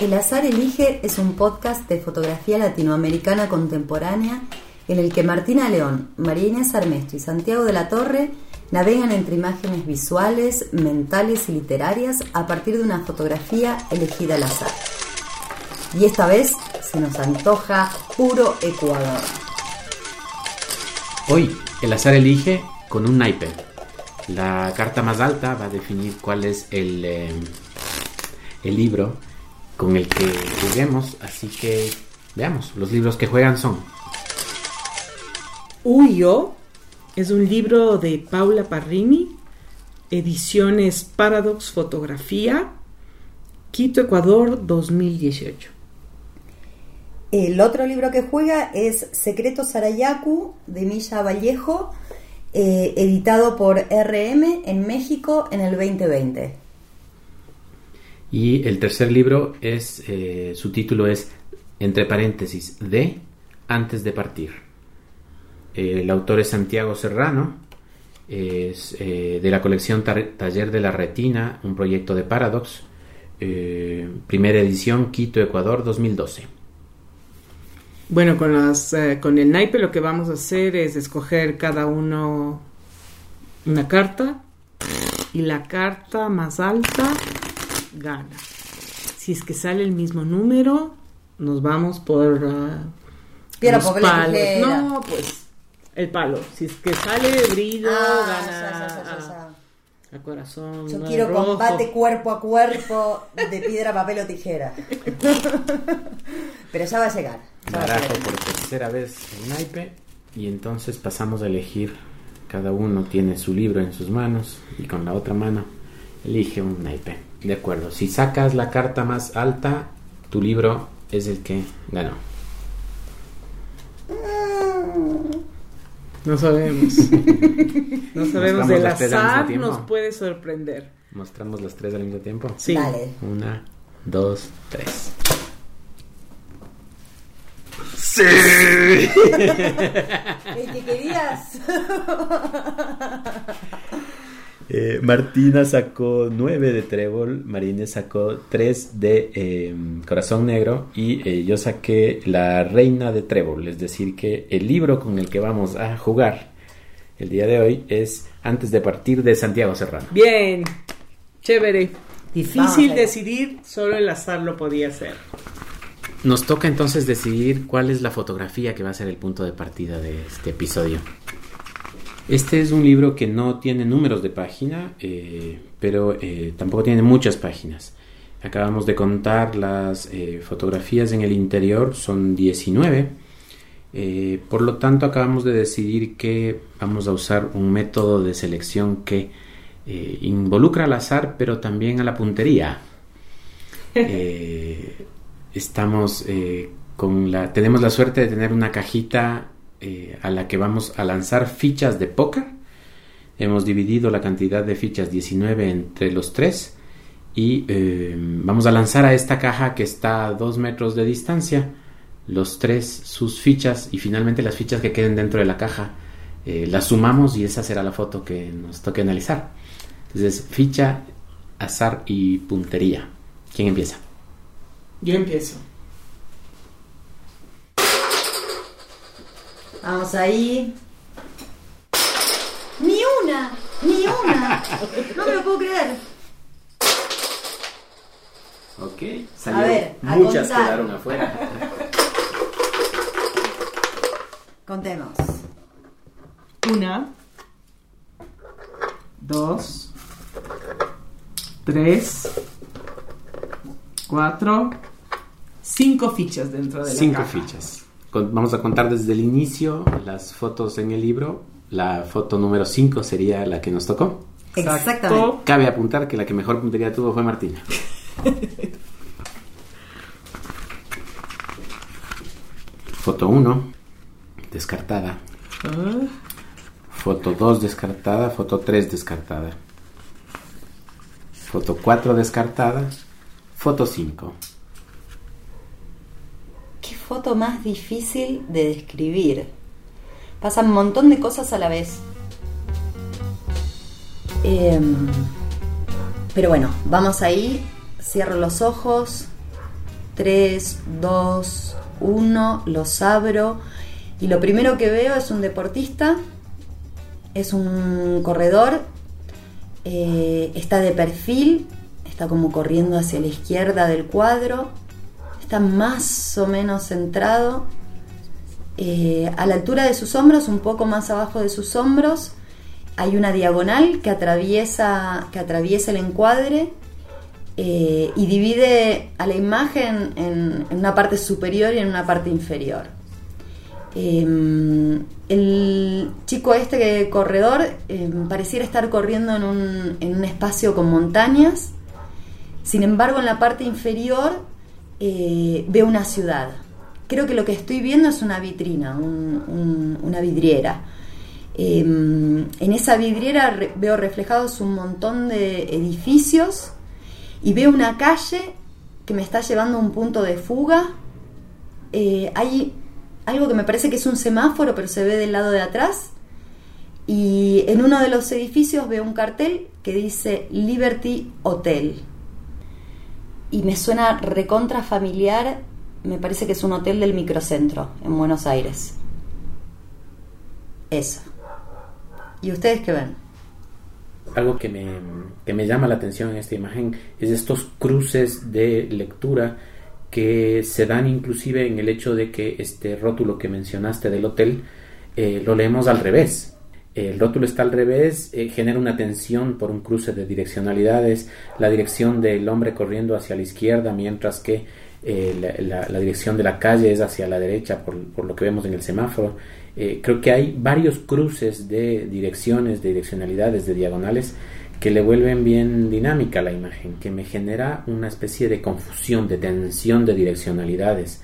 El Azar Elige es un podcast de fotografía latinoamericana contemporánea en el que Martina León, María Inés y Santiago de la Torre navegan entre imágenes visuales, mentales y literarias a partir de una fotografía elegida al azar. Y esta vez se nos antoja puro Ecuador. Hoy el azar elige con un naipe. La carta más alta va a definir cuál es el, eh, el libro con el que juguemos, así que veamos, los libros que juegan son Huyo es un libro de Paula Parrini, ediciones Paradox Fotografía, Quito, Ecuador 2018. El otro libro que juega es Secreto Sarayaku de Milla Vallejo, eh, editado por RM en México en el 2020. Y el tercer libro es, eh, su título es, entre paréntesis, de antes de partir. El autor es Santiago Serrano, es eh, de la colección Taller de la Retina, un proyecto de Paradox, eh, primera edición, Quito, Ecuador, 2012. Bueno, con, las, con el naipe lo que vamos a hacer es escoger cada uno una carta y la carta más alta gana. Si es que sale el mismo número, nos vamos por... Uh, Piedra, papel, No, pues el palo. Si es que sale brillo, Ah, gana ya. a- a corazón. Yo no quiero rojo. combate cuerpo a cuerpo de piedra, papel o tijera. Pero ya va a llegar. ya va a Barajo llegar. por tercera vez el naipe y entonces pasamos a elegir. Cada uno tiene su libro en sus manos y con la otra mano elige un naipe. De acuerdo, si sacas la carta más alta, tu libro es el que ganó. No sabemos. no sabemos. El azar nos puede sorprender. Mostramos las tres al mismo tiempo. Sí. Dale. Una, dos, tres. El que querías. Eh, Martina sacó 9 de trébol, Marine sacó 3 de eh, corazón negro y eh, yo saqué la reina de trébol, es decir que el libro con el que vamos a jugar el día de hoy es Antes de partir de Santiago Serrano. Bien. Chévere. Difícil decidir, solo el azar lo podía hacer. Nos toca entonces decidir cuál es la fotografía que va a ser el punto de partida de este episodio. Este es un libro que no tiene números de página, eh, pero eh, tampoco tiene muchas páginas. Acabamos de contar las eh, fotografías en el interior, son 19. Eh, por lo tanto, acabamos de decidir que vamos a usar un método de selección que involucra al azar, pero también a la puntería. Estamos con la tenemos la suerte de tener una cajita eh, a la que vamos a lanzar fichas de póker hemos dividido la cantidad de fichas 19 entre los tres y eh, vamos a lanzar a esta caja que está a dos metros de distancia los tres sus fichas y finalmente las fichas que queden dentro de la caja eh, las sumamos y esa será la foto que nos toque analizar entonces ficha azar y puntería ¿quién empieza? Yo empiezo. Vamos ahí. Ni una, ni una. No me lo puedo creer. Ok, A ver, a muchas contar. quedaron afuera. Contemos. Una, dos, tres, cuatro, cinco fichas dentro de la Cinco caja. fichas. Con- Vamos a contar desde el inicio las fotos en el libro. La foto número 5 sería la que nos tocó. Exactamente. Cabe apuntar que la que mejor puntería tuvo fue Martina. Foto 1, descartada. Ah, Foto 2 descartada. Foto 3 descartada. Foto 4 descartada. Foto 5. Foto más difícil de describir. Pasan un montón de cosas a la vez. Em, pero bueno, vamos ahí. Cierro los ojos. 3, 2, 1, los abro y lo primero que veo es un deportista, es un corredor, eh, está de perfil, está como corriendo hacia la izquierda del cuadro, está más o menos centrado, eh, a la altura de sus hombros, un poco más abajo de sus hombros, hay una diagonal que atraviesa, que atraviesa el encuadre eh, y divide a la imagen en, una parte superior y en una parte inferior. Em, el chico este corredor em, pareciera estar corriendo en un, en un, espacio con montañas, sin embargo en la parte inferior eh, veo una ciudad. Creo que lo que estoy viendo es una vitrina, una vidriera. Em, en esa vidriera veo reflejados un montón de edificios y veo una calle que me está llevando a un punto de fuga. Eh, hay algo que me parece que es un semáforo, pero se ve del lado de atrás. Y en uno de los edificios veo un cartel que dice Liberty Hotel. Y me suena recontra familiar, me parece que es un hotel del microcentro en Buenos Aires. Eso. ¿Y ustedes qué ven? algo que me, que me llama la atención en esta imagen es estos cruces de lectura que se dan inclusive en el hecho de que este rótulo que mencionaste del hotel eh, lo leemos al revés. El rótulo está al revés, eh, genera una tensión por un cruce de direccionalidades, la dirección del hombre corriendo hacia la izquierda, mientras que eh, la, dirección de la calle es hacia la derecha, por, lo que vemos en el semáforo. Eh, creo que hay varios cruces de direcciones, de direccionalidades, de diagonales que le vuelven bien dinámica la imagen, que me genera una especie de confusión, de tensión de direccionalidades.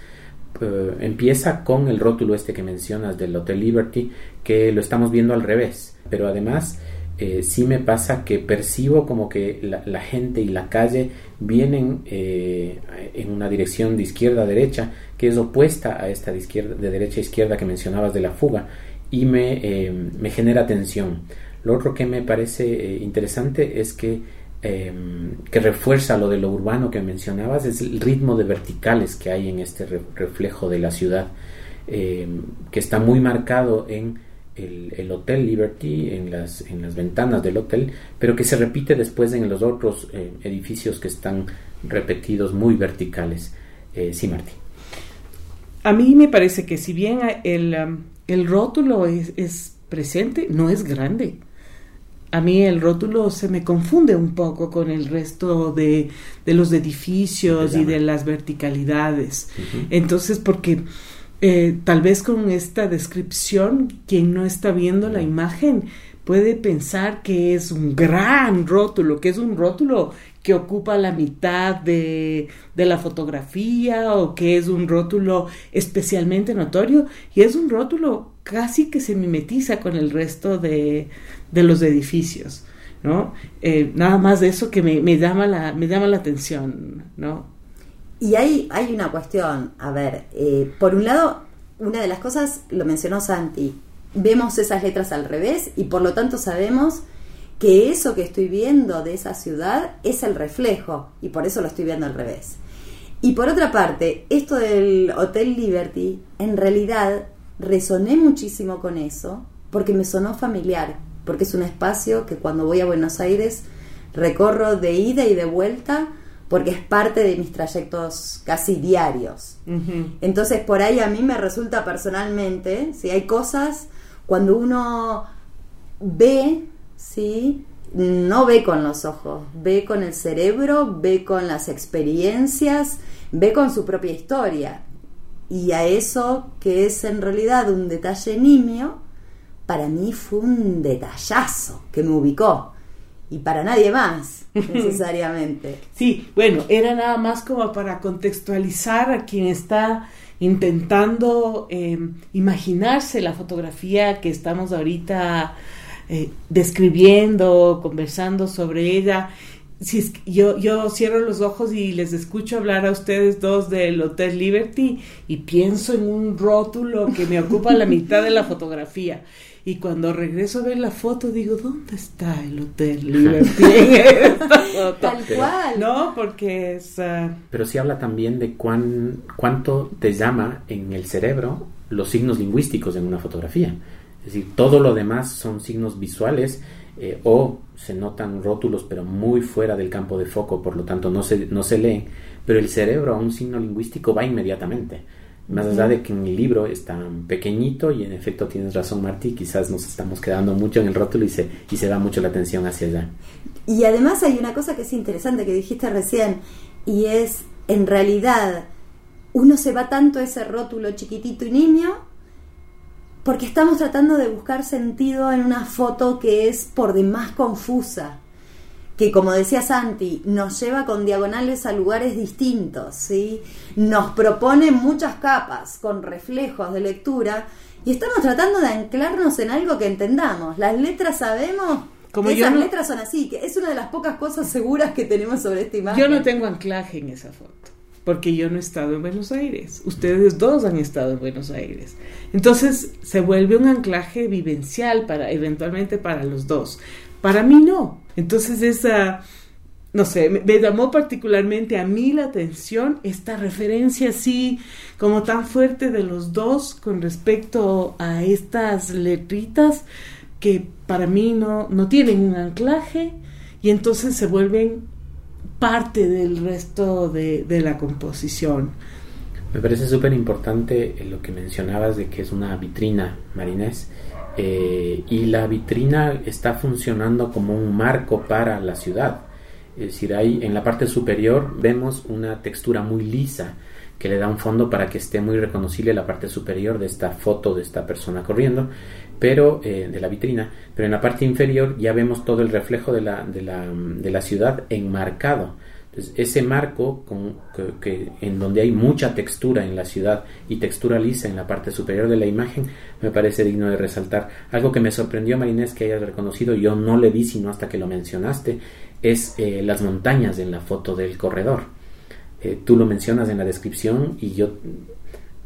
Eh, empieza con el rótulo este que mencionas del Hotel Liberty, que lo estamos viendo al revés, pero además eh, sí me pasa que percibo como que la, gente y la calle vienen eh, en una dirección de izquierda a derecha que es opuesta a esta de, izquierda, de derecha a izquierda que mencionabas de la fuga y me, eh, me genera tensión. Lo otro que me parece interesante es que, que refuerza lo de lo urbano que mencionabas es el ritmo de verticales que hay en este reflejo de la ciudad que está muy marcado en el, Hotel Liberty en las, en las ventanas del hotel, pero que se repite después en los otros eh, edificios que están repetidos muy verticales. Eh, sí, Martín. A mí me parece que si bien el, el rótulo es, presente, no es grande. A mí el rótulo se me confunde un poco con el resto de, de los edificios y de las verticalidades. Entonces, porque eh, tal vez con esta descripción, quien no está viendo la imagen puede pensar que es un gran rótulo, que es un rótulo que ocupa la mitad de, de, la fotografía o que es un rótulo especialmente notorio y es un rótulo casi que se mimetiza con el resto de, de los edificios, ¿no? Eh, nada más de eso que me, me, llama la, me llama la atención, ¿no? Y hay, hay una cuestión, a ver, eh, por un lado, una de las cosas, lo mencionó Santi, vemos esas letras al revés y por lo tanto sabemos que eso que estoy viendo de esa ciudad es el reflejo y por eso lo estoy viendo al revés. Y por otra parte, esto del Hotel Liberty, en realidad resoné muchísimo con eso porque me sonó familiar, porque es un espacio que cuando voy a Buenos Aires recorro de ida y de vuelta porque es parte de mis trayectos casi diarios. Entonces, por ahí a mí me resulta personalmente, si hay cosas, cuando uno ve, ¿sí? no ve con los ojos, ve con el cerebro, ve con las experiencias, ve con su propia historia. Y a eso, que es en realidad un detalle nimio, para mí fue un detallazo que me ubicó y para nadie más, necesariamente. sí, bueno, era nada más como para contextualizar a quien está intentando em, imaginarse la fotografía que estamos ahorita eh, describiendo, conversando sobre ella. Si es yo, yo cierro los ojos y les escucho hablar a ustedes dos del Hotel Liberty y pienso en un rótulo que me ocupa la mitad de la fotografía Y cuando regreso a ver la foto, digo, ¿dónde está el Hotel Liberty en esta foto? Tal cual. No, porque es... ah, Pero sí habla también de cuán, cuánto te llama en el cerebro los signos lingüísticos en una fotografía. Es decir, todo lo demás son signos visuales eh, o se notan rótulos pero muy fuera del campo de foco, por lo tanto no se, no se leen, pero el cerebro a un signo lingüístico va inmediatamente. Más allá de que en el libro es tan pequeñito y en efecto tienes razón Martí, quizás nos estamos quedando mucho en el rótulo y se, y se da mucho la atención hacia allá. Y además hay una cosa que es interesante que dijiste recién, y es, en realidad, uno se va tanto a ese rótulo chiquitito y niño, porque estamos tratando de buscar sentido en una foto que es por demás confusa, que como decía Santi, nos lleva con diagonales a lugares distintos, ¿sí? Nos propone muchas capas con reflejos de lectura y estamos tratando de anclarnos en algo que entendamos. Las letras sabemos Como esas no- letras son así, que es una de las pocas cosas seguras que tenemos sobre esta imagen. Yo no tengo anclaje en esa foto, porque yo no he estado en Buenos Aires. Ustedes dos han estado en Buenos Aires. Entonces se vuelve un anclaje vivencial para eventualmente para los dos. Para mí no. Entonces esa no sé, me, llamó particularmente a mí la atención esta referencia así como tan fuerte de los dos con respecto a estas letritas que para mí no, no tienen un anclaje y entonces se vuelven parte del resto de, de la composición. Me parece súper importante eh, lo que mencionabas de que es una vitrina, Marinés, eh, y la vitrina está funcionando como un marco para la ciudad. Es decir, ahí en la parte superior vemos una textura muy lisa que le da un fondo para que esté muy reconocible la parte superior de esta foto de esta persona corriendo, pero eh, de la vitrina. Pero en la parte inferior ya vemos todo el reflejo de la, de la, de la ciudad enmarcado. Entonces, ese marco con, que, en donde hay mucha textura en la ciudad y textura lisa en la parte superior de la imagen me parece digno de resaltar. Algo que me sorprendió, Marinés, que hayas reconocido, yo no le vi sino hasta que lo mencionaste, es eh, las montañas en la foto del corredor. Eh, tú lo mencionas en la descripción y yo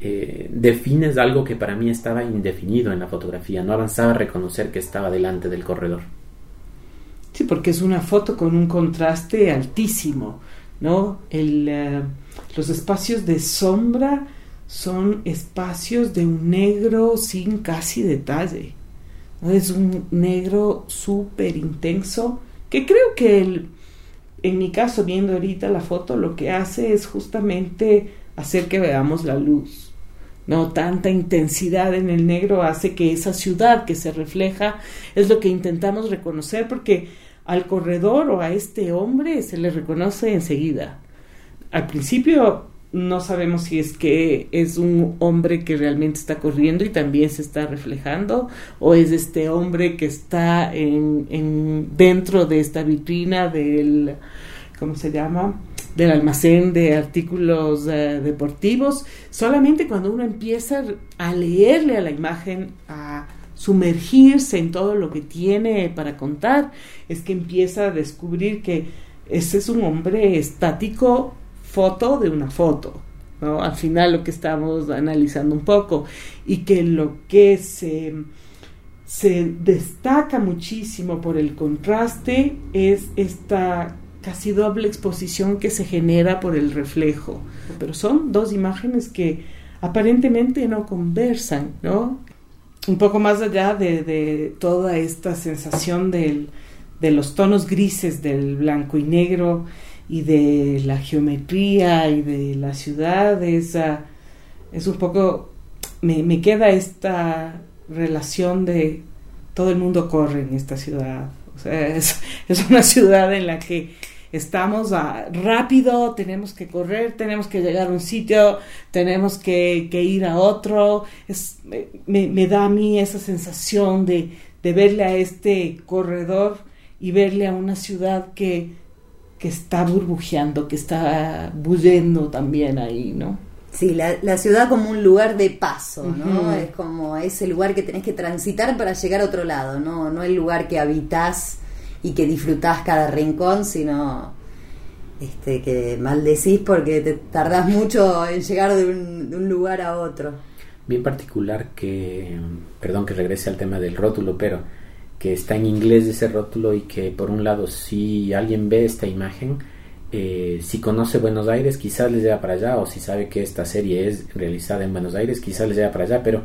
eh, defines algo que para mí estaba indefinido en la fotografía, no avanzaba a reconocer que estaba delante del corredor. Sí, porque es una foto con un contraste altísimo, ¿no? El, eh, los espacios de sombra son espacios de un negro sin casi detalle. ¿no? Es un negro súper intenso que creo que el, en mi caso, viendo ahorita la foto, lo que hace es justamente hacer que veamos la luz. No, tanta intensidad en el negro hace que esa ciudad que se refleja es lo que intentamos reconocer porque al corredor o a este hombre se le reconoce enseguida. Al principio no sabemos si es que es un hombre que realmente está corriendo y también se está reflejando o es este hombre que está en, en dentro de esta vitrina del ¿cómo se llama? Del almacén de artículos eh, deportivos, solamente cuando uno empieza a leerle a la imagen, a sumergirse en todo lo que tiene para contar, es que empieza a descubrir que ese es un hombre estático, foto de una foto. ¿no? Al final lo que estamos analizando un poco y que lo que se, se destaca muchísimo por el contraste es esta casi doble exposición que se genera por el reflejo. Pero son dos imágenes que aparentemente no conversan, ¿no? Un poco más allá de, toda esta sensación de los tonos grises del blanco y negro y de la geometría y de la ciudad, es, ah, es un poco, me, queda esta relación de todo el mundo corre en esta ciudad. O sea, es una ciudad en la que estamos a, rápido, tenemos que correr, tenemos que llegar a un sitio, tenemos que, que ir a otro. Es, me, me, da a mí esa sensación de, de, verle a este corredor y verle a una ciudad que, que está burbujeando, que está bullendo también ahí, ¿no? Sí, la, la, ciudad como un lugar de paso, ¿no? Uh -huh. Es como ese lugar que tenés que transitar para llegar a otro lado, ¿no? No el lugar que habitas y que disfrutás cada rincón, sino este que maldecís porque te tardás mucho en llegar de un, de un lugar a otro. bien particular que, perdón que regrese al tema del rótulo, pero que está en inglés ese rótulo y que por un lado si alguien ve esta imagen, eh, si conoce Buenos Aires quizás les lleva para allá o si sabe que esta serie es realizada en Buenos Aires quizás les lleva para allá, pero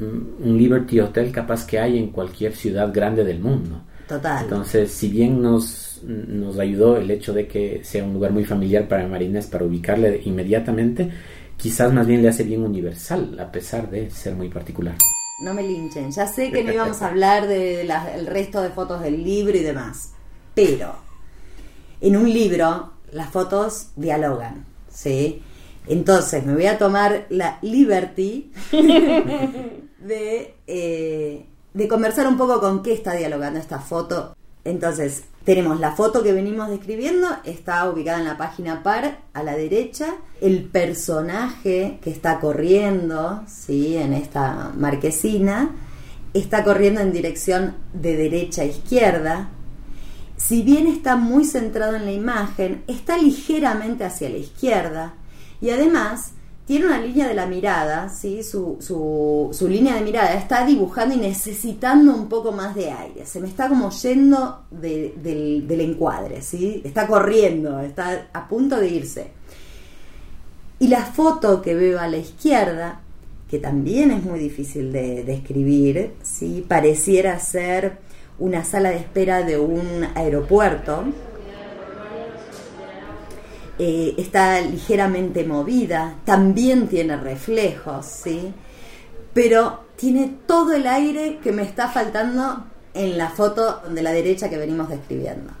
mm, un Liberty Hotel capaz que hay en cualquier ciudad grande del mundo. Total. Entonces, si bien nos, nos ayudó el hecho de que sea un lugar muy familiar para Marines para ubicarle inmediatamente, quizás más bien le hace bien universal, a pesar de ser muy particular. No me linchen, ya sé que no íbamos a hablar del resto de fotos del libro y demás, pero en un libro las fotos dialogan, ¿sí? Entonces me voy a tomar la liberty de, eh, de conversar un poco con qué está dialogando esta foto. Entonces, tenemos la foto que venimos describiendo, está ubicada en la página par a la derecha. El personaje que está corriendo, ¿sí? En esta marquesina, está corriendo en dirección de derecha a izquierda. Si bien está muy centrado en la imagen, está ligeramente hacia la izquierda. Y además tiene una línea de la mirada, ¿sí? Su, su, línea de mirada está dibujando y necesitando un poco más de aire. Se me está como yendo del, encuadre, ¿sí? Está corriendo, está a punto de irse. Y la foto que veo a la izquierda, que también es muy difícil de describir, ¿sí? pareciera ser una sala de espera de un aeropuerto, eh, está ligeramente movida, también tiene reflejos, ¿sí? Pero tiene todo el aire que me está faltando en la foto de la derecha que venimos describiendo.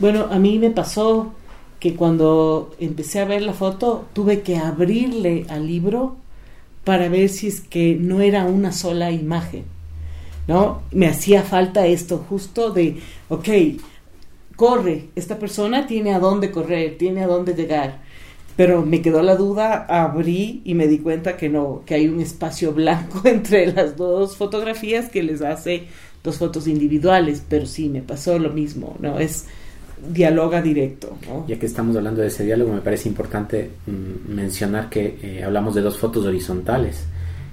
Bueno, a mí me pasó que cuando empecé a ver la foto tuve que abrirle al libro para ver si es que no era una sola imagen. ¿No? Me hacía falta esto justo de, ok, corre, esta persona tiene a dónde correr, tiene a dónde llegar. Pero me quedó la duda, abrí y me di cuenta que no, que hay un espacio blanco entre las dos fotografías que les hace dos fotos individuales, pero sí, me pasó lo mismo, ¿no? Es dialoga directo. Ya que estamos hablando de ese diálogo, me parece importante mm, mencionar que eh, hablamos de dos fotos horizontales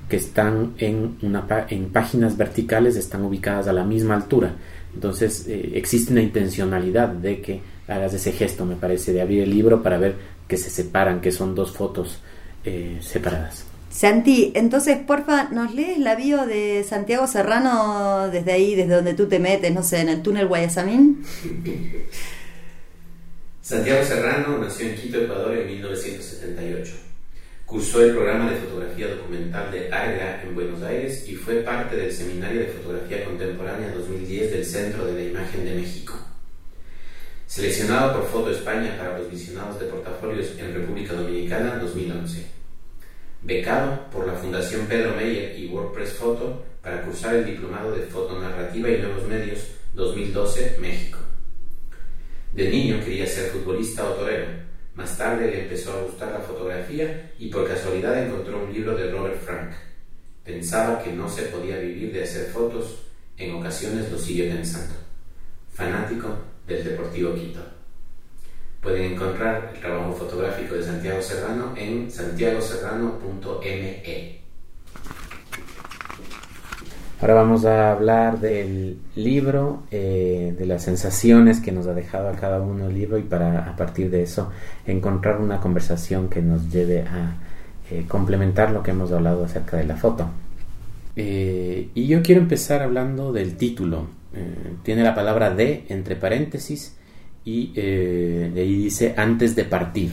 que están en, una, en páginas verticales, están ubicadas a la misma altura entonces eh, existe una intencionalidad de que hagas ese gesto, me parece, de abrir el libro para ver que se separan, que son dos fotos eh, separadas. Santi, entonces, porfa, ¿nos lees la bio de Santiago Serrano desde ahí, desde donde tú te metes, no sé, en el túnel Guayasamín? Santiago Serrano nació en Quito, Ecuador, en 1978. Cursó el programa de fotografía documental de ARGA en Buenos Aires y fue parte del Seminario de Fotografía Contemporánea 2010 del Centro de la Imagen de México. Seleccionado por Foto España para los visionados de portafolios en República Dominicana 2011. Becado por la Fundación Pedro Meyer y WordPress Photo para cursar el Diplomado de Fotonarrativa y Nuevos Medios 2012 México. De niño quería ser futbolista o torero más tarde le empezó a gustar la fotografía y por casualidad encontró un libro de Robert Frank. Pensaba que no se podía vivir de hacer fotos, en ocasiones lo sigue pensando. Fanático del Deportivo Quito. Pueden encontrar el trabajo fotográfico de Santiago Serrano en santiagoserrano.me. Ahora vamos a hablar del libro, eh, de las sensaciones que nos ha dejado a cada uno el libro y para a partir de eso encontrar una conversación que nos lleve a eh, complementar lo que hemos hablado acerca de la foto. Eh, y yo quiero empezar hablando del título. tiene la palabra de entre paréntesis y ahí dice antes de partir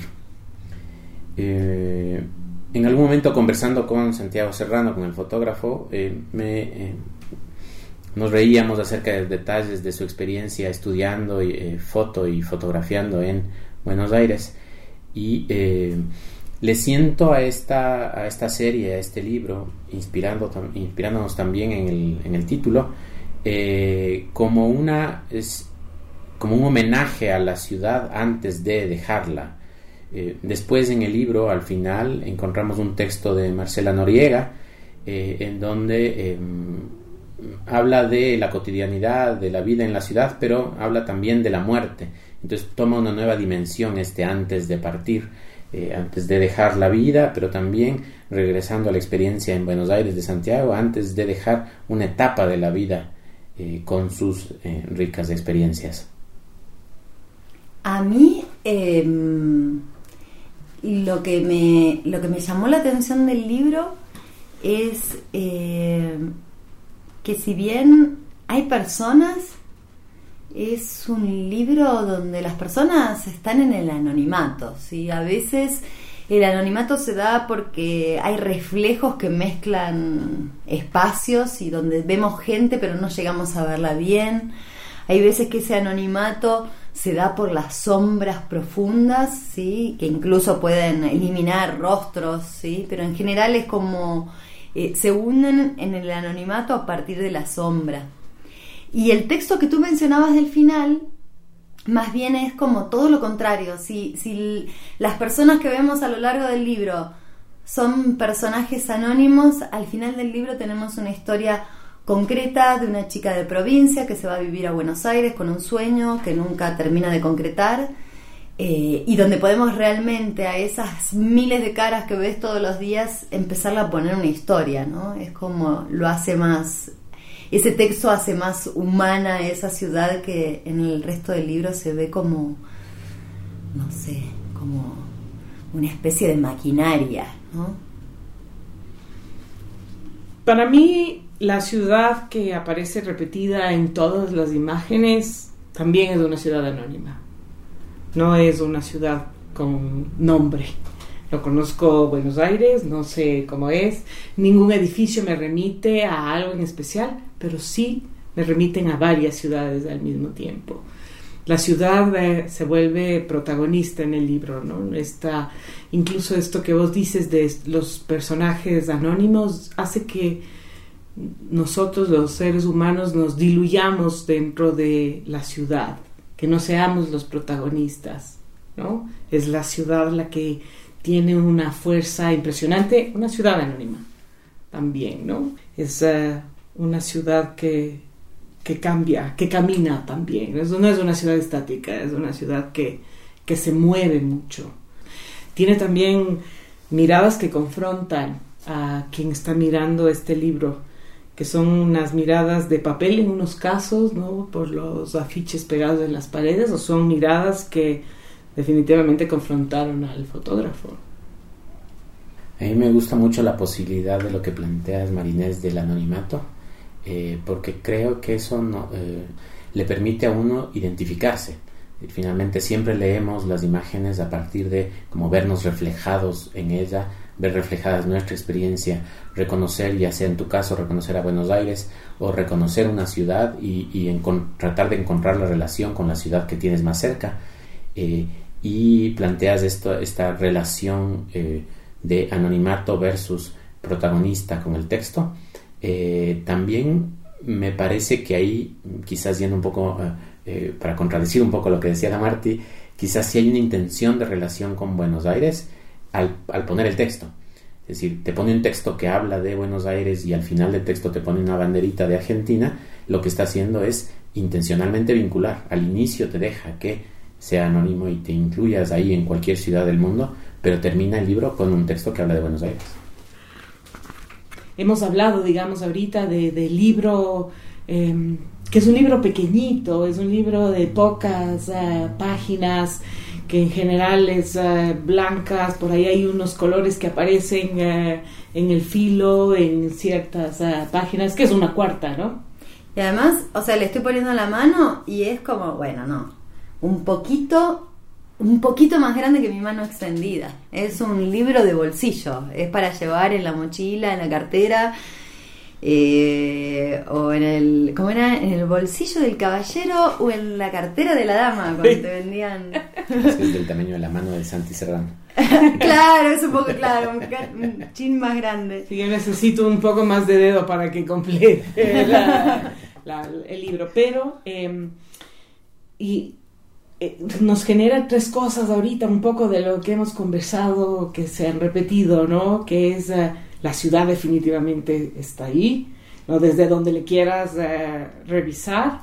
en algún momento conversando con Santiago Serrano, con el fotógrafo, eh, eh, nos reíamos acerca de detalles de su experiencia estudiando eh, foto y fotografiando en Buenos Aires. Y le siento a esta, a esta serie, a este libro, inspirando, inspirándonos también en el, en el título, como, una, es, como un homenaje a la ciudad antes de dejarla eh, después en el libro, al final, encontramos un texto de Marcela Noriega, eh, en donde em, habla de la cotidianidad, de la vida en la ciudad, pero habla también de la muerte. Entonces toma una nueva dimensión este antes de partir. eh, antes de dejar la vida, pero también regresando a la experiencia en Buenos Aires de Santiago, antes de dejar una etapa de la vida con sus ricas experiencias. A mí lo, que me, lo que me llamó la atención del libro es que si bien hay personas es un libro donde las personas están en el anonimato, ¿sí? A veces el anonimato se da porque hay reflejos que mezclan espacios y donde vemos gente pero no llegamos a verla bien. Hay veces que ese anonimato se da por las sombras profundas, ¿sí? que incluso pueden eliminar rostros, ¿sí? pero en general es como eh, se unen en el anonimato a partir de la sombra. Y el texto que tú mencionabas del final, más bien es como todo lo contrario. Si, si las personas que vemos a lo largo del libro son personajes anónimos, al final del libro tenemos una historia concreta de una chica de provincia que se va a vivir a Buenos Aires con un sueño que nunca termina de concretar eh, y donde podemos realmente a esas miles de caras que ves todos los días empezar a poner una historia, ¿no? Es como lo hace más ese texto hace más humana esa ciudad que en el resto del libro se ve como, no sé, como una especie de maquinaria, ¿no? Para mí, la ciudad que aparece repetida en todas las imágenes también es una ciudad anónima. No es una ciudad con nombre. No conozco Buenos Aires, no sé cómo es, ningún edificio me remite a algo en especial, pero sí me remiten a varias ciudades al mismo tiempo. La ciudad eh, se vuelve protagonista en el libro, ¿no? Está, incluso esto que vos dices de los personajes anónimos hace que nosotros los seres humanos nos diluyamos dentro de la ciudad, que no seamos los protagonistas, ¿no? Es la ciudad la que tiene una fuerza impresionante, una ciudad anónima también, ¿no? Es eh, una ciudad que, que, cambia, que camina también, no es una ciudad estática, es una ciudad que, que se mueve mucho. Tiene también miradas que confrontan a quien está mirando este libro, que son unas miradas de papel en unos casos, ¿no? Por los afiches pegados en las paredes, o son miradas que definitivamente confrontaron al fotógrafo. A mí me gusta mucho la posibilidad de lo que planteas, Marinés, del anonimato, eh, porque creo que eso no, eh, le permite a uno identificarse. Finalmente siempre leemos las imágenes a partir de como vernos reflejados en ella, ver reflejadas nuestra experiencia, reconocer, ya sea en tu caso, reconocer a Buenos Aires o reconocer una ciudad y, tratar de encontrar la relación con la ciudad que tienes más cerca. Eh, y planteas esto, esta relación eh, de anonimato versus protagonista con el texto. Eh, también me parece que ahí, quizás yendo un poco, para contradecir un poco lo que decía la Marti, quizás sí hay una intención de relación con Buenos Aires al, poner el texto. Es decir, te pone un texto que habla de Buenos Aires y al final del texto te pone una banderita de Argentina, lo que está haciendo es intencionalmente vincular. Al inicio te deja que sea anónimo y te incluyas ahí en cualquier ciudad del mundo, pero termina el libro con un texto que habla de Buenos Aires. Hemos hablado, digamos, ahorita del libro, em, que es un libro pequeñito, es un libro de pocas eh, páginas, que en general es eh, blancas, por ahí hay unos colores que aparecen eh, en el filo, en ciertas páginas, que es una cuarta, ¿no? Y además, o sea, le estoy poniendo la mano y es como, bueno, no, un poquito, un poquito más grande que mi mano extendida. Es un libro de bolsillo, es para llevar en la mochila, en la cartera. Eh, o en el ¿cómo era? en el bolsillo del caballero o en la cartera de la dama cuando te vendían. Es del tamaño de la mano de Santi Serrano claro es un poco claro un, chin más grande. Sí yo necesito un poco más de dedo para que complete el libro. Pero eh, y eh, nos genera tres cosas ahorita, un poco de lo que hemos conversado, que se han repetido, ¿no? Que es eh, la ciudad definitivamente está ahí, ¿no? Desde donde le quieras eh, revisar.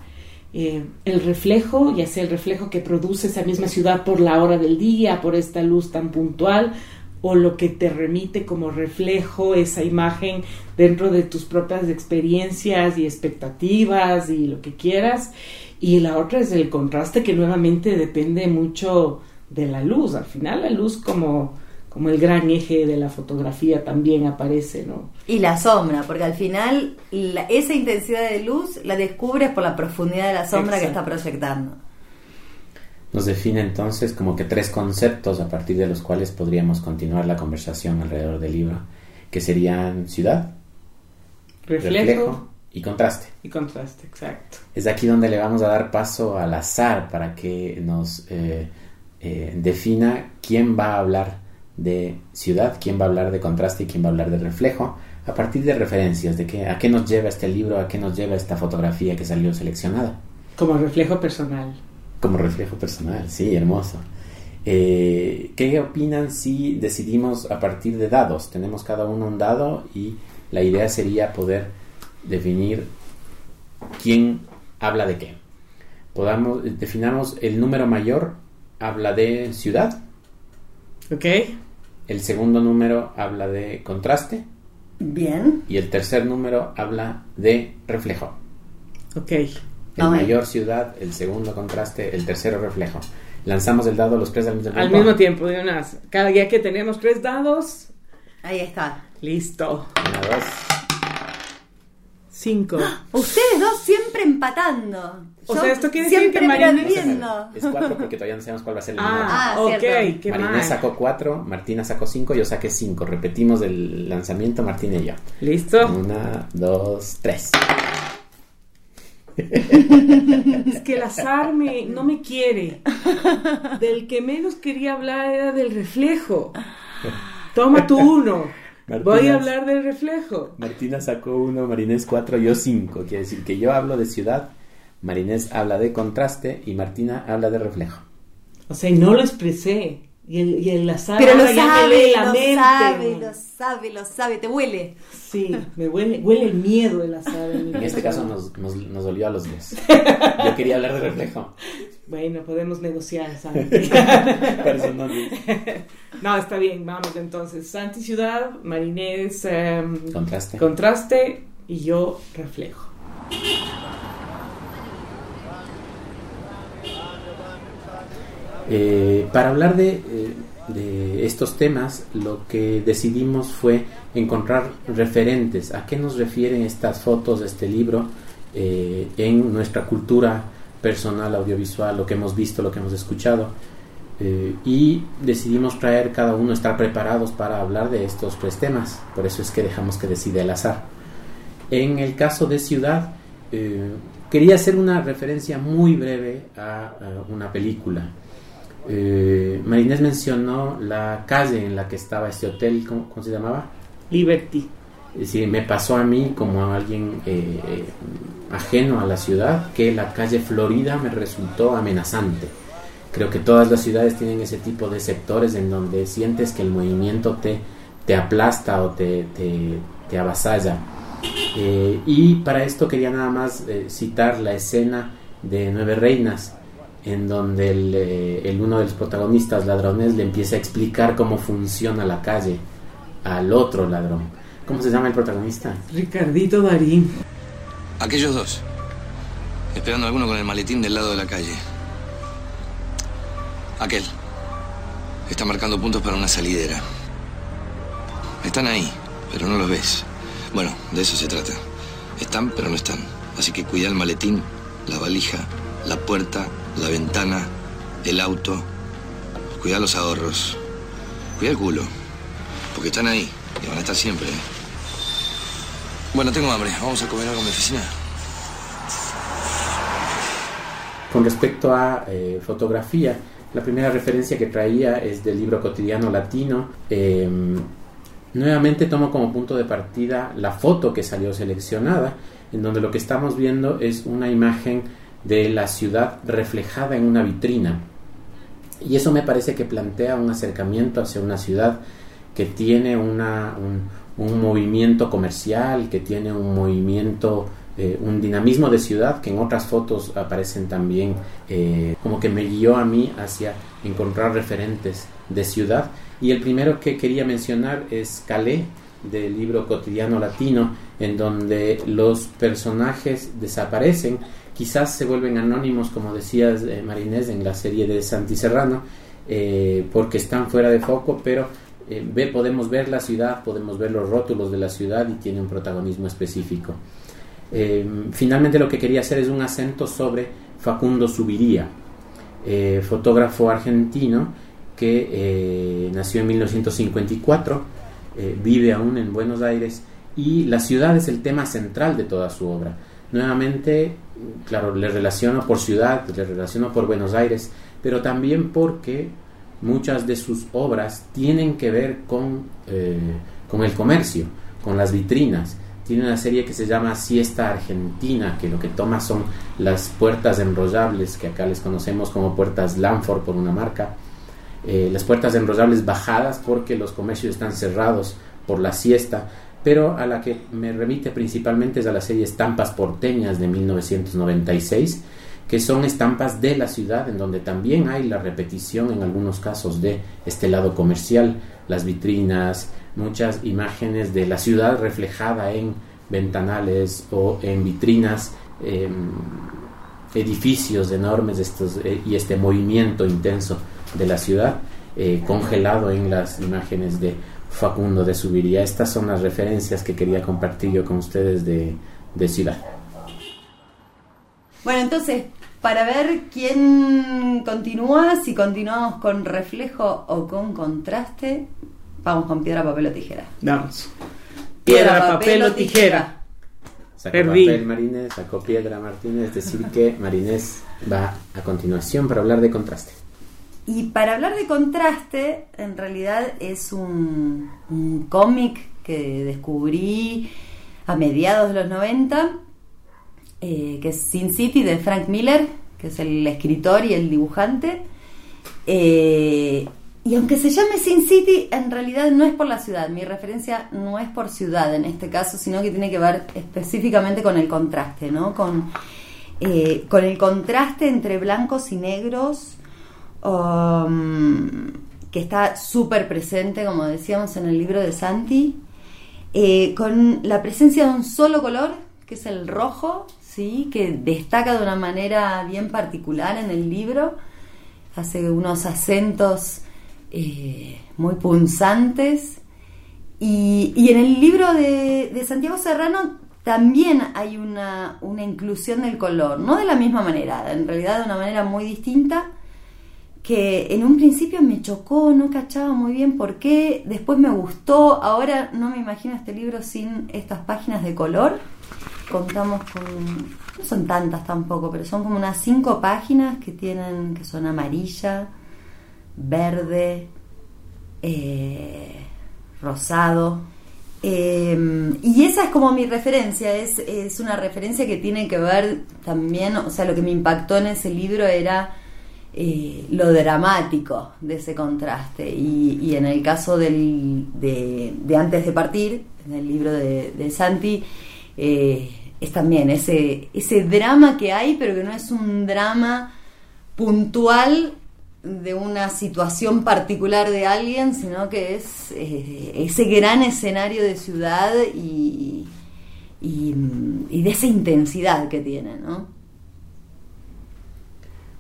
eh, el reflejo, ya sea el reflejo que produce esa misma ciudad por la hora del día, por esta luz tan puntual, o lo que te remite como reflejo esa imagen dentro de tus propias experiencias y expectativas y lo que quieras. Y la otra es el contraste que nuevamente depende mucho de la luz. Al final la luz como, como el gran eje de la fotografía también aparece, ¿no? Y la sombra, porque al final esa intensidad de luz la descubres por la profundidad de la sombra que está proyectando nos define entonces como que tres conceptos a partir de los cuales podríamos continuar la conversación alrededor del libro, que serían ciudad, reflejo, y contraste. Y contraste, exacto. Es aquí donde le vamos a dar paso al azar para que nos eh, eh, defina quién va a hablar de ciudad, quién va a hablar de contraste y quién va a hablar de reflejo, a partir de referencias, de que, a qué nos lleva este libro, a qué nos lleva esta fotografía que salió seleccionada. Como reflejo personal. Como reflejo personal, sí, hermoso. Eh, ¿Qué opinan si decidimos a partir de dados? Tenemos cada uno un dado y la idea sería poder definir quién habla de qué. Podamos, definamos el número mayor habla de ciudad. Ok. El segundo número habla de contraste. Bien. Y el tercer número habla de reflejo. Ok. El mayor ciudad, el segundo contraste, el tercero reflejo. Lanzamos el dado los tres al mismo tiempo. Al mismo tiempo, de unas. Cada día que tenemos tres dados. Ahí está. Listo. Una, dos. Cinco. Ustedes dos siempre empatando. O sea, esto quiere decir que Marina... Es cuatro porque todavía no sabemos cuál va a ser el número. Ah, ah ok. Qué Marina sacó cuatro, Martina sacó cinco, yo saqué cinco. Repetimos el lanzamiento, Martina y yo. ¿Listo? Una, dos, tres. es que el azar me, no me quiere. Del que menos quería hablar era del reflejo. Toma tú uno. Voy a hablar del reflejo. Martina sacó uno, Marinés cuatro, yo cinco. Quiere decir que yo hablo de ciudad, Marinés habla de contraste y Martina habla de reflejo. O sea, y no lo expresé. Y el, y el azar Pero lo sabe, lo sabe, lo sabe, lo sabe, te huele. Sí, me huele, huele el miedo el azar. En, este caso nos, nos, nos, dolió a los dos. Yo quería hablar de reflejo. Bueno, podemos negociar, ¿sabes? no, está bien, vamos entonces. Santi Ciudad, Marinés, em, contraste. contraste y yo reflejo. Eh, para hablar eh, de, estos temas, lo que decidimos fue encontrar referentes. ¿A qué nos refieren estas fotos, este libro, eh, en nuestra cultura personal, audiovisual, lo que hemos visto, lo que hemos escuchado? y decidimos traer cada uno, estar preparados para hablar de estos tres temas. Por eso es que dejamos que decide el azar. En el caso de Ciudad, quería hacer una referencia muy breve a una película eh, Marinés mencionó la calle en la que estaba este hotel, ¿cómo, se llamaba? Liberty. Sí, me pasó a mí como a alguien eh, ajeno a la ciudad que la calle Florida me resultó amenazante. Creo que todas las ciudades tienen ese tipo de sectores en donde sientes que el movimiento te, te aplasta o te, te, avasalla. Eh, y para esto quería nada más eh, citar la escena de Nueve Reinas, en donde eh, el, uno de los protagonistas, ladrones, le empieza a explicar cómo funciona la calle al otro ladrón. ¿Cómo se llama el protagonista? Ricardito Darín. Aquellos dos, esperando a alguno con el maletín del lado de la calle. Aquel. Está marcando puntos para una salidera. Están ahí, pero no los ves. Bueno, de eso se trata. Están, pero no están. Así que cuida el maletín, la valija, la puerta la ventana, el auto. Cuida los ahorros. Cuida el culo. Porque están ahí y van a estar siempre. ¿eh? Bueno, tengo hambre. Vamos a comer algo en mi oficina. Con respecto a eh, fotografía, la primera referencia que traía es del libro cotidiano latino. Em, nuevamente tomo como punto de partida la foto que salió seleccionada, en donde lo que estamos viendo es una imagen de la ciudad reflejada en una vitrina. Y eso me parece que plantea un acercamiento hacia una ciudad que tiene una, un, movimiento comercial, que tiene un movimiento eh, un dinamismo de ciudad que en otras fotos aparecen también, eh, como que me guió a mí hacia encontrar referentes de ciudad. Y el primero que quería mencionar es Calais, del libro cotidiano latino, en donde los personajes desaparecen, quizás se vuelven anónimos, como decías eh, Marinés en la serie de Santi Serrano, porque están fuera de foco, pero ve, podemos ver la ciudad, podemos ver los rótulos de la ciudad y tiene un protagonismo específico. Eh, finalmente lo que quería hacer es un acento sobre Facundo Subiría, eh, fotógrafo argentino que eh, nació en 1954, vive aún en Buenos Aires y la ciudad es el tema central de toda su obra. Nuevamente, claro, le relaciono por ciudad, le relaciono por Buenos Aires, pero también porque muchas de sus obras tienen que ver con, con el comercio, con las vitrinas. Tiene una serie que se llama Siesta Argentina, que lo que toma son las puertas enrollables, que acá les conocemos como puertas Lanford por una marca, eh, las puertas enrollables bajadas porque los comercios están cerrados por la siesta, pero a la que me remite principalmente es a la serie Estampas Porteñas de 1996, que son estampas de la ciudad, en donde también hay la repetición en algunos casos de este lado comercial, las vitrinas, muchas imágenes de la ciudad reflejada en ventanales o en vitrinas, em, edificios enormes eh, y este movimiento intenso de la ciudad eh, congelado en las imágenes de Facundo de Subiría. Estas son las referencias que quería compartir yo con ustedes de, de ciudad. Bueno, entonces, para ver quién continúa, si continuamos con reflejo o con contraste, Vamos con piedra, papel o tijera. Vamos. Piedra, papel, o tijera. Sacó papel Marinés, sacó piedra Martínez, es decir que Marinés va a continuación para hablar de contraste. Y para hablar de contraste, en realidad es un, cómic que descubrí a mediados de los 90, eh, que es Sin City de Frank Miller, que es el escritor y el dibujante. Eh, y aunque se llame Sin City, en realidad no es por la ciudad. Mi referencia no es por ciudad en este caso, sino que tiene que ver específicamente con el contraste, ¿no? Con, eh, con el contraste entre blancos y negros, um, que está súper presente, como decíamos en el libro de Santi, eh, con la presencia de un solo color, que es el rojo, ¿sí? que destaca de una manera bien particular en el libro, hace unos acentos eh, muy punzantes. Y, en el libro de, Santiago Serrano también hay una, inclusión del color, no de la misma manera, en realidad de una manera muy distinta, que en un principio me chocó, no cachaba muy bien por qué, después me gustó, ahora no me imagino este libro sin estas páginas de color. Contamos con, no son tantas tampoco, pero son como unas cinco páginas que tienen, que son amarillas verde, eh, rosado. Em, y esa es como mi referencia, es, es, una referencia que tiene que ver también, o sea, lo que me impactó en ese libro era lo dramático de ese contraste. Y, en el caso del, de, Antes de Partir, en el libro de, Santi, eh, es también ese, ese drama que hay, pero que no es un drama puntual de una situación particular de alguien, sino que es eh, ese gran escenario de ciudad y, y, de esa intensidad que tiene, ¿no?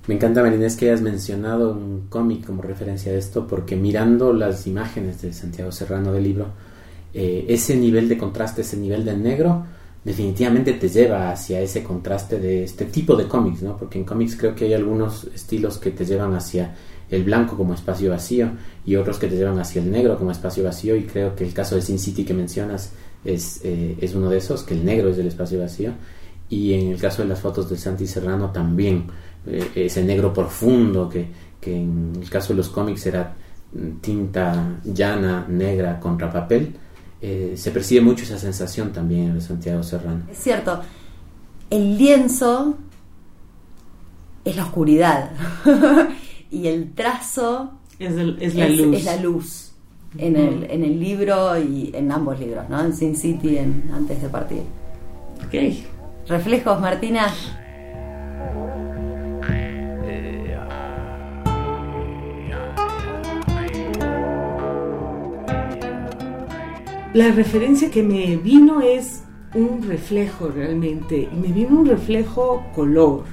Me encanta, Marinés, que hayas mencionado un cómic como referencia a esto, porque mirando las imágenes de Santiago Serrano del libro, eh, ese nivel de contraste, ese nivel de negro, definitivamente te lleva hacia ese contraste de este tipo de cómics, ¿no? Porque en cómics creo que hay algunos estilos que te llevan hacia el blanco como espacio vacío y otros que te llevan hacia el negro como espacio vacío y creo que el caso de Sin City que mencionas es, eh, es uno de esos, que el negro es el espacio vacío y en el caso de las fotos de Santi Serrano también ese negro profundo que, que en el caso de los cómics era tinta llana, negra contra papel eh, se percibe mucho esa sensación también en Santiago Serrano. Es cierto, el lienzo es la oscuridad y el trazo es, la, luz. la luz. En, el, en el libro y en ambos libros, ¿no? En Sin City, en Antes de Partir. Ok. Reflejos, Martina. La referencia que me vino es un reflejo realmente, y me vino un reflejo color.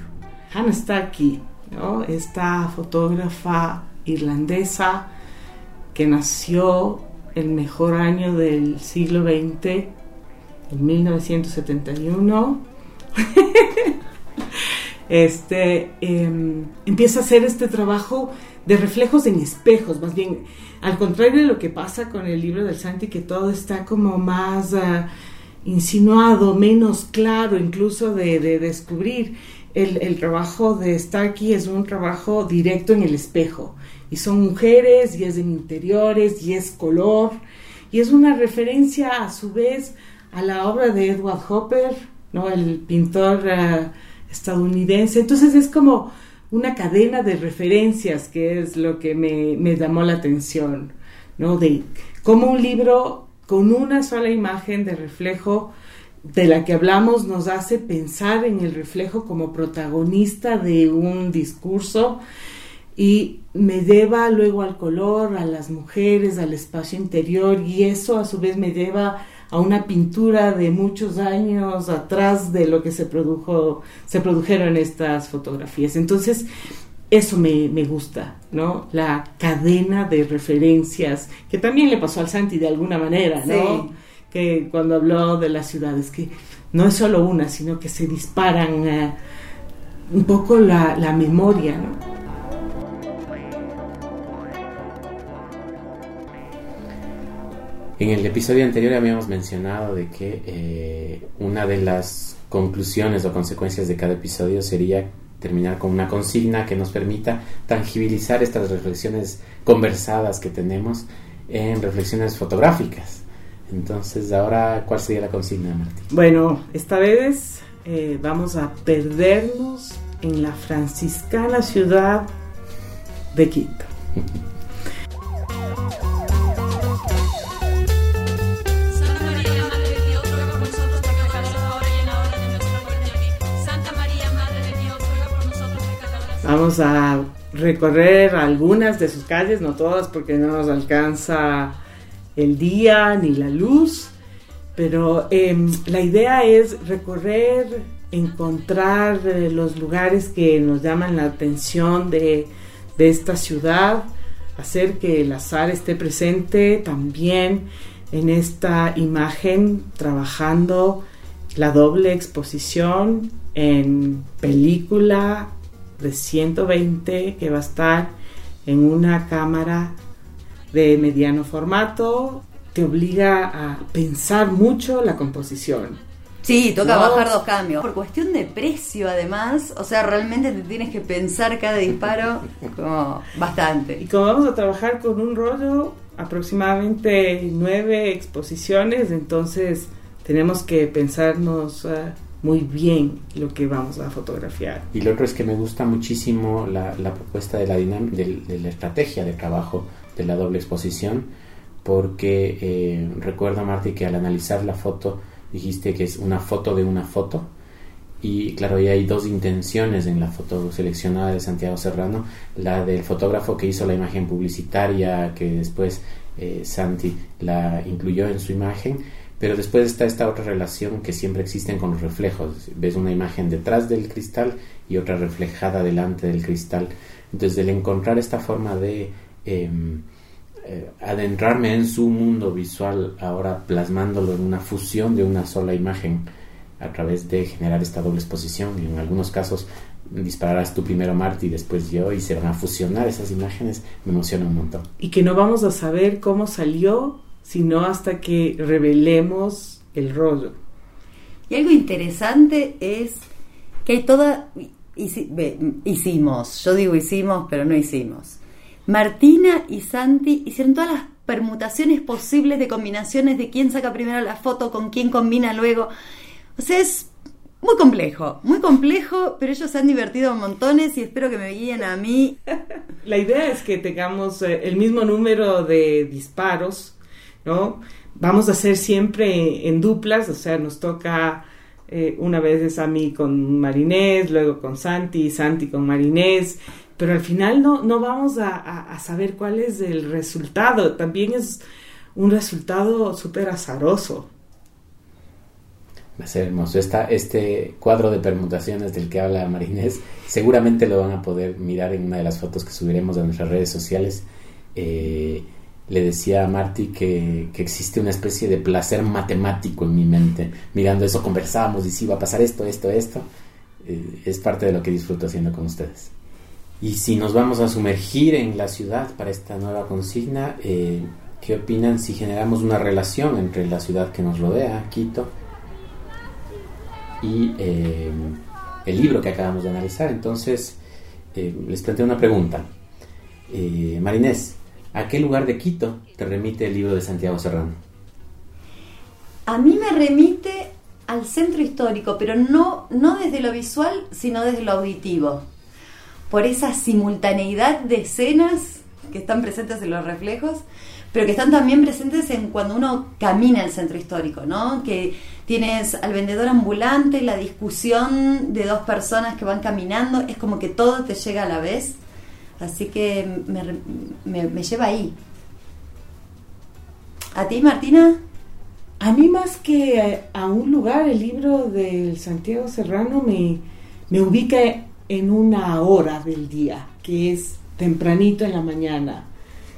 Hannah Starkey, ¿no? esta fotógrafa irlandesa que nació el mejor año del siglo XX, en 1971. este, em, empieza a hacer este trabajo de reflejos en espejos, más bien, al contrario de lo que pasa con el libro del Santi, que todo está como más ah, insinuado, menos claro incluso de, descubrir. El, trabajo de Starkey es un trabajo directo en el espejo, y son mujeres, y es en interiores, y es color, y es una referencia a su vez a la obra de Edward Hopper, ¿no? el pintor ah, estadounidense. Entonces es como una cadena de referencias que es lo que me, me llamó la atención, ¿no? De cómo un libro con una sola imagen de reflejo de la que hablamos nos hace pensar en el reflejo como protagonista de un discurso y me lleva luego al color, a las mujeres, al espacio interior y eso a su vez me lleva una pintura de muchos años atrás de lo que se produjo, se produjeron estas fotografías. Entonces, eso me, gusta, ¿no? La cadena de referencias, que también le pasó al Santi de alguna manera, ¿no? Que cuando habló de las ciudades, que no es solo una, sino que se disparan eh, un poco la, la memoria, ¿no? En el episodio anterior habíamos mencionado de que eh, una de las conclusiones o consecuencias de cada episodio sería terminar con una consigna que nos permita tangibilizar estas reflexiones conversadas que tenemos en reflexiones fotográficas. Entonces, ahora, ¿cuál sería la consigna, Martín? Bueno, esta vez eh, vamos a perdernos en la franciscana ciudad de Quito. Vamos a recorrer algunas de sus calles, no todas porque no nos alcanza el día ni la luz, pero em, la idea es recorrer, encontrar eh, los lugares que nos llaman la atención de, de esta ciudad, hacer que el azar esté presente también en esta imagen, trabajando la doble exposición en película, de 120 que va a estar en una cámara de mediano formato, te obliga a pensar mucho la composición. Sí, toca bajar dos cambios. Por cuestión de precio, además, o sea, realmente te tienes que pensar cada disparo como bastante. Y como vamos a trabajar con un rollo, aproximadamente nueve exposiciones, entonces tenemos que pensarnos uh, muy bien lo que vamos a fotografiar. Y lo otro es que me gusta muchísimo la, propuesta de la, de, la estrategia de trabajo de la doble exposición, porque eh, recuerdo, Marti, que al analizar la foto dijiste que es una foto de una foto. Y claro, ahí hay dos intenciones en la foto seleccionada de Santiago Serrano, la del fotógrafo que hizo la imagen publicitaria, que después eh, Santi la incluyó en su imagen, pero después está esta otra relación que siempre existen con los reflejos. Ves una imagen detrás del cristal y otra reflejada delante del cristal. Entonces, el encontrar esta forma de em, eh, adentrarme en su mundo visual, ahora plasmándolo en una fusión de una sola imagen a través de generar esta doble exposición y en algunos casos dispararás tú primero Marty y después yo y se van a fusionar esas imágenes, me emociona un montón. Y que no vamos a saber cómo salió sino hasta que revelemos el rollo. Y algo interesante es que hay toda... Hicimos, yo digo hicimos, pero no hicimos. Martina y Santi hicieron todas las permutaciones posibles de combinaciones de quién saca primero la foto, con quién combina luego. O sea, es muy complejo, muy complejo, pero ellos se han divertido montones y espero que me guíen a mí. La idea es que tengamos eh, el mismo número de disparos Vamos a hacer siempre en duplas, o sea, nos toca Eh, una vez es a mí con Marinés, luego con Santi, Santi con Marinés, pero al final no, no vamos a, saber cuál es el resultado. También es un resultado súper azaroso. Va a ser hermoso. este cuadro de permutaciones del que habla Marinés, seguramente lo van a poder mirar en una de las fotos que subiremos a nuestras redes sociales. Eh, le decía a Marty que, existe una especie de placer matemático en mi mente. Mirando eso conversábamos y si va a pasar esto, esto, esto. Eh, es parte de lo que disfruto haciendo con ustedes. Y si nos vamos a sumergir en la ciudad para esta nueva consigna, eh, ¿qué opinan si generamos una relación entre la ciudad que nos rodea, Quito, y eh, el libro que acabamos de analizar? Entonces, eh, les planteo una pregunta. Marinés, ¿a qué lugar de Quito te remite el libro de Santiago Serrano? A mí me remite al centro histórico, pero no, no desde lo visual, sino desde lo auditivo por esa simultaneidad de escenas que están presentes en los reflejos, pero que están también presentes en cuando uno camina el centro histórico, ¿no? Que tienes al vendedor ambulante, la discusión de dos personas que van caminando, es como que todo te llega a la vez, así que me, lleva ahí. ¿A ti, Martina? A mí más que a un lugar, el libro del Santiago Serrano me, me ubica en una hora del día, que es tempranito en la mañana,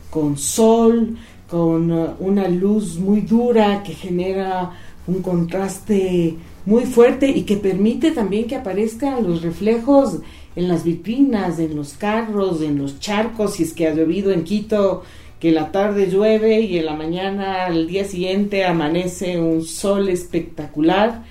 con sol, con uh, una luz muy dura que genera un contraste muy fuerte y que permite también que aparezcan los reflejos en las vitrinas, en los carros, en los charcos, si es que ha llovido en Quito, que la tarde llueve y en la mañana, al día siguiente, amanece un sol espectacular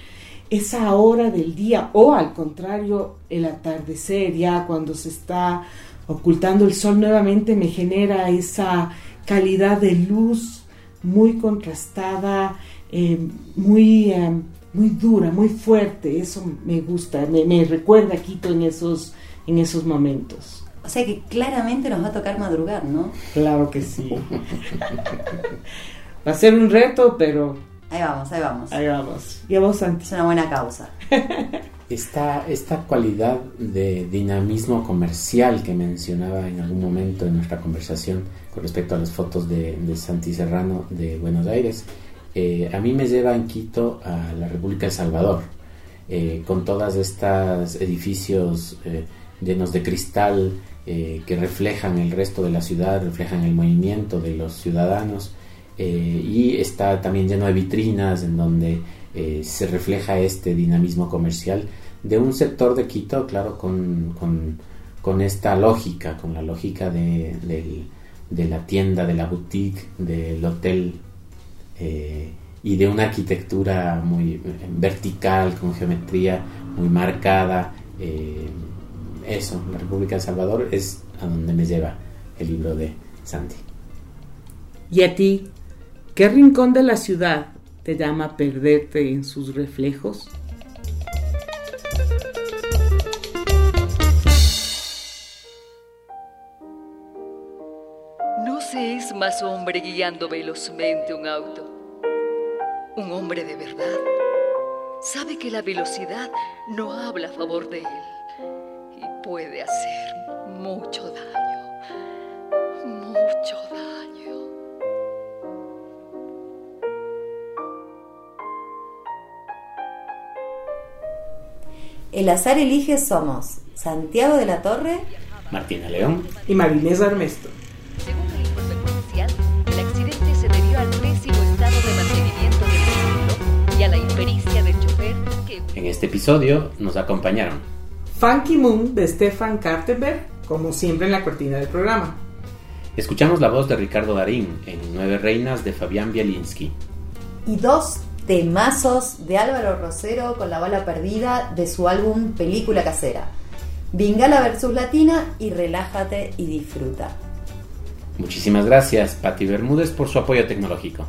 esa hora del día o al contrario el atardecer ya cuando se está ocultando el sol nuevamente me genera esa calidad de luz muy contrastada, eh, muy, eh, muy dura, muy fuerte. Eso me gusta, me, recuerda a Quito en esos, en esos momentos. O sea que claramente nos va a tocar madrugar, ¿no? Claro que sí. va a ser un reto, pero Ahí vamos, ahí vamos. Ahí vamos. Y a vos, Santi. Es una buena causa. Esta, esta cualidad de dinamismo comercial que mencionaba en algún momento en nuestra conversación con respecto a las fotos de, de Santi Serrano de Buenos Aires, eh, a mí me lleva en Quito a la República de Salvador, eh, con todas estas edificios eh, llenos de cristal que reflejan el resto de la ciudad, reflejan el movimiento de los ciudadanos y está también lleno de vitrinas en donde se refleja este dinamismo comercial de un sector de Quito, claro, con, con, esta lógica, con la lógica de, la tienda, de la boutique, del hotel eh, y de una arquitectura muy vertical, con geometría muy marcada. eso, la República de Salvador es a donde me lleva el libro de Santi. ¿Y a ti ¿Qué rincón de la ciudad te llama perderte en sus reflejos? Más hombre guiando velozmente un auto. Un hombre de verdad sabe que la velocidad no habla a favor de él y puede hacer mucho daño, mucho daño. El azar elige somos Santiago de la Torre, Martina León y Marinés Armesto. Este episodio nos acompañaron Funky Moon de Stefan Kartenberg, como siempre en la cortina del programa. Escuchamos la voz de Ricardo Darín en Nueve Reinas de Fabián Bielinski. Y dos temazos de Álvaro Rosero con la bala perdida de su álbum Película Casera. Vingala versus Latina y relájate y disfruta. Muchísimas gracias, Patti Bermúdez, por su apoyo tecnológico.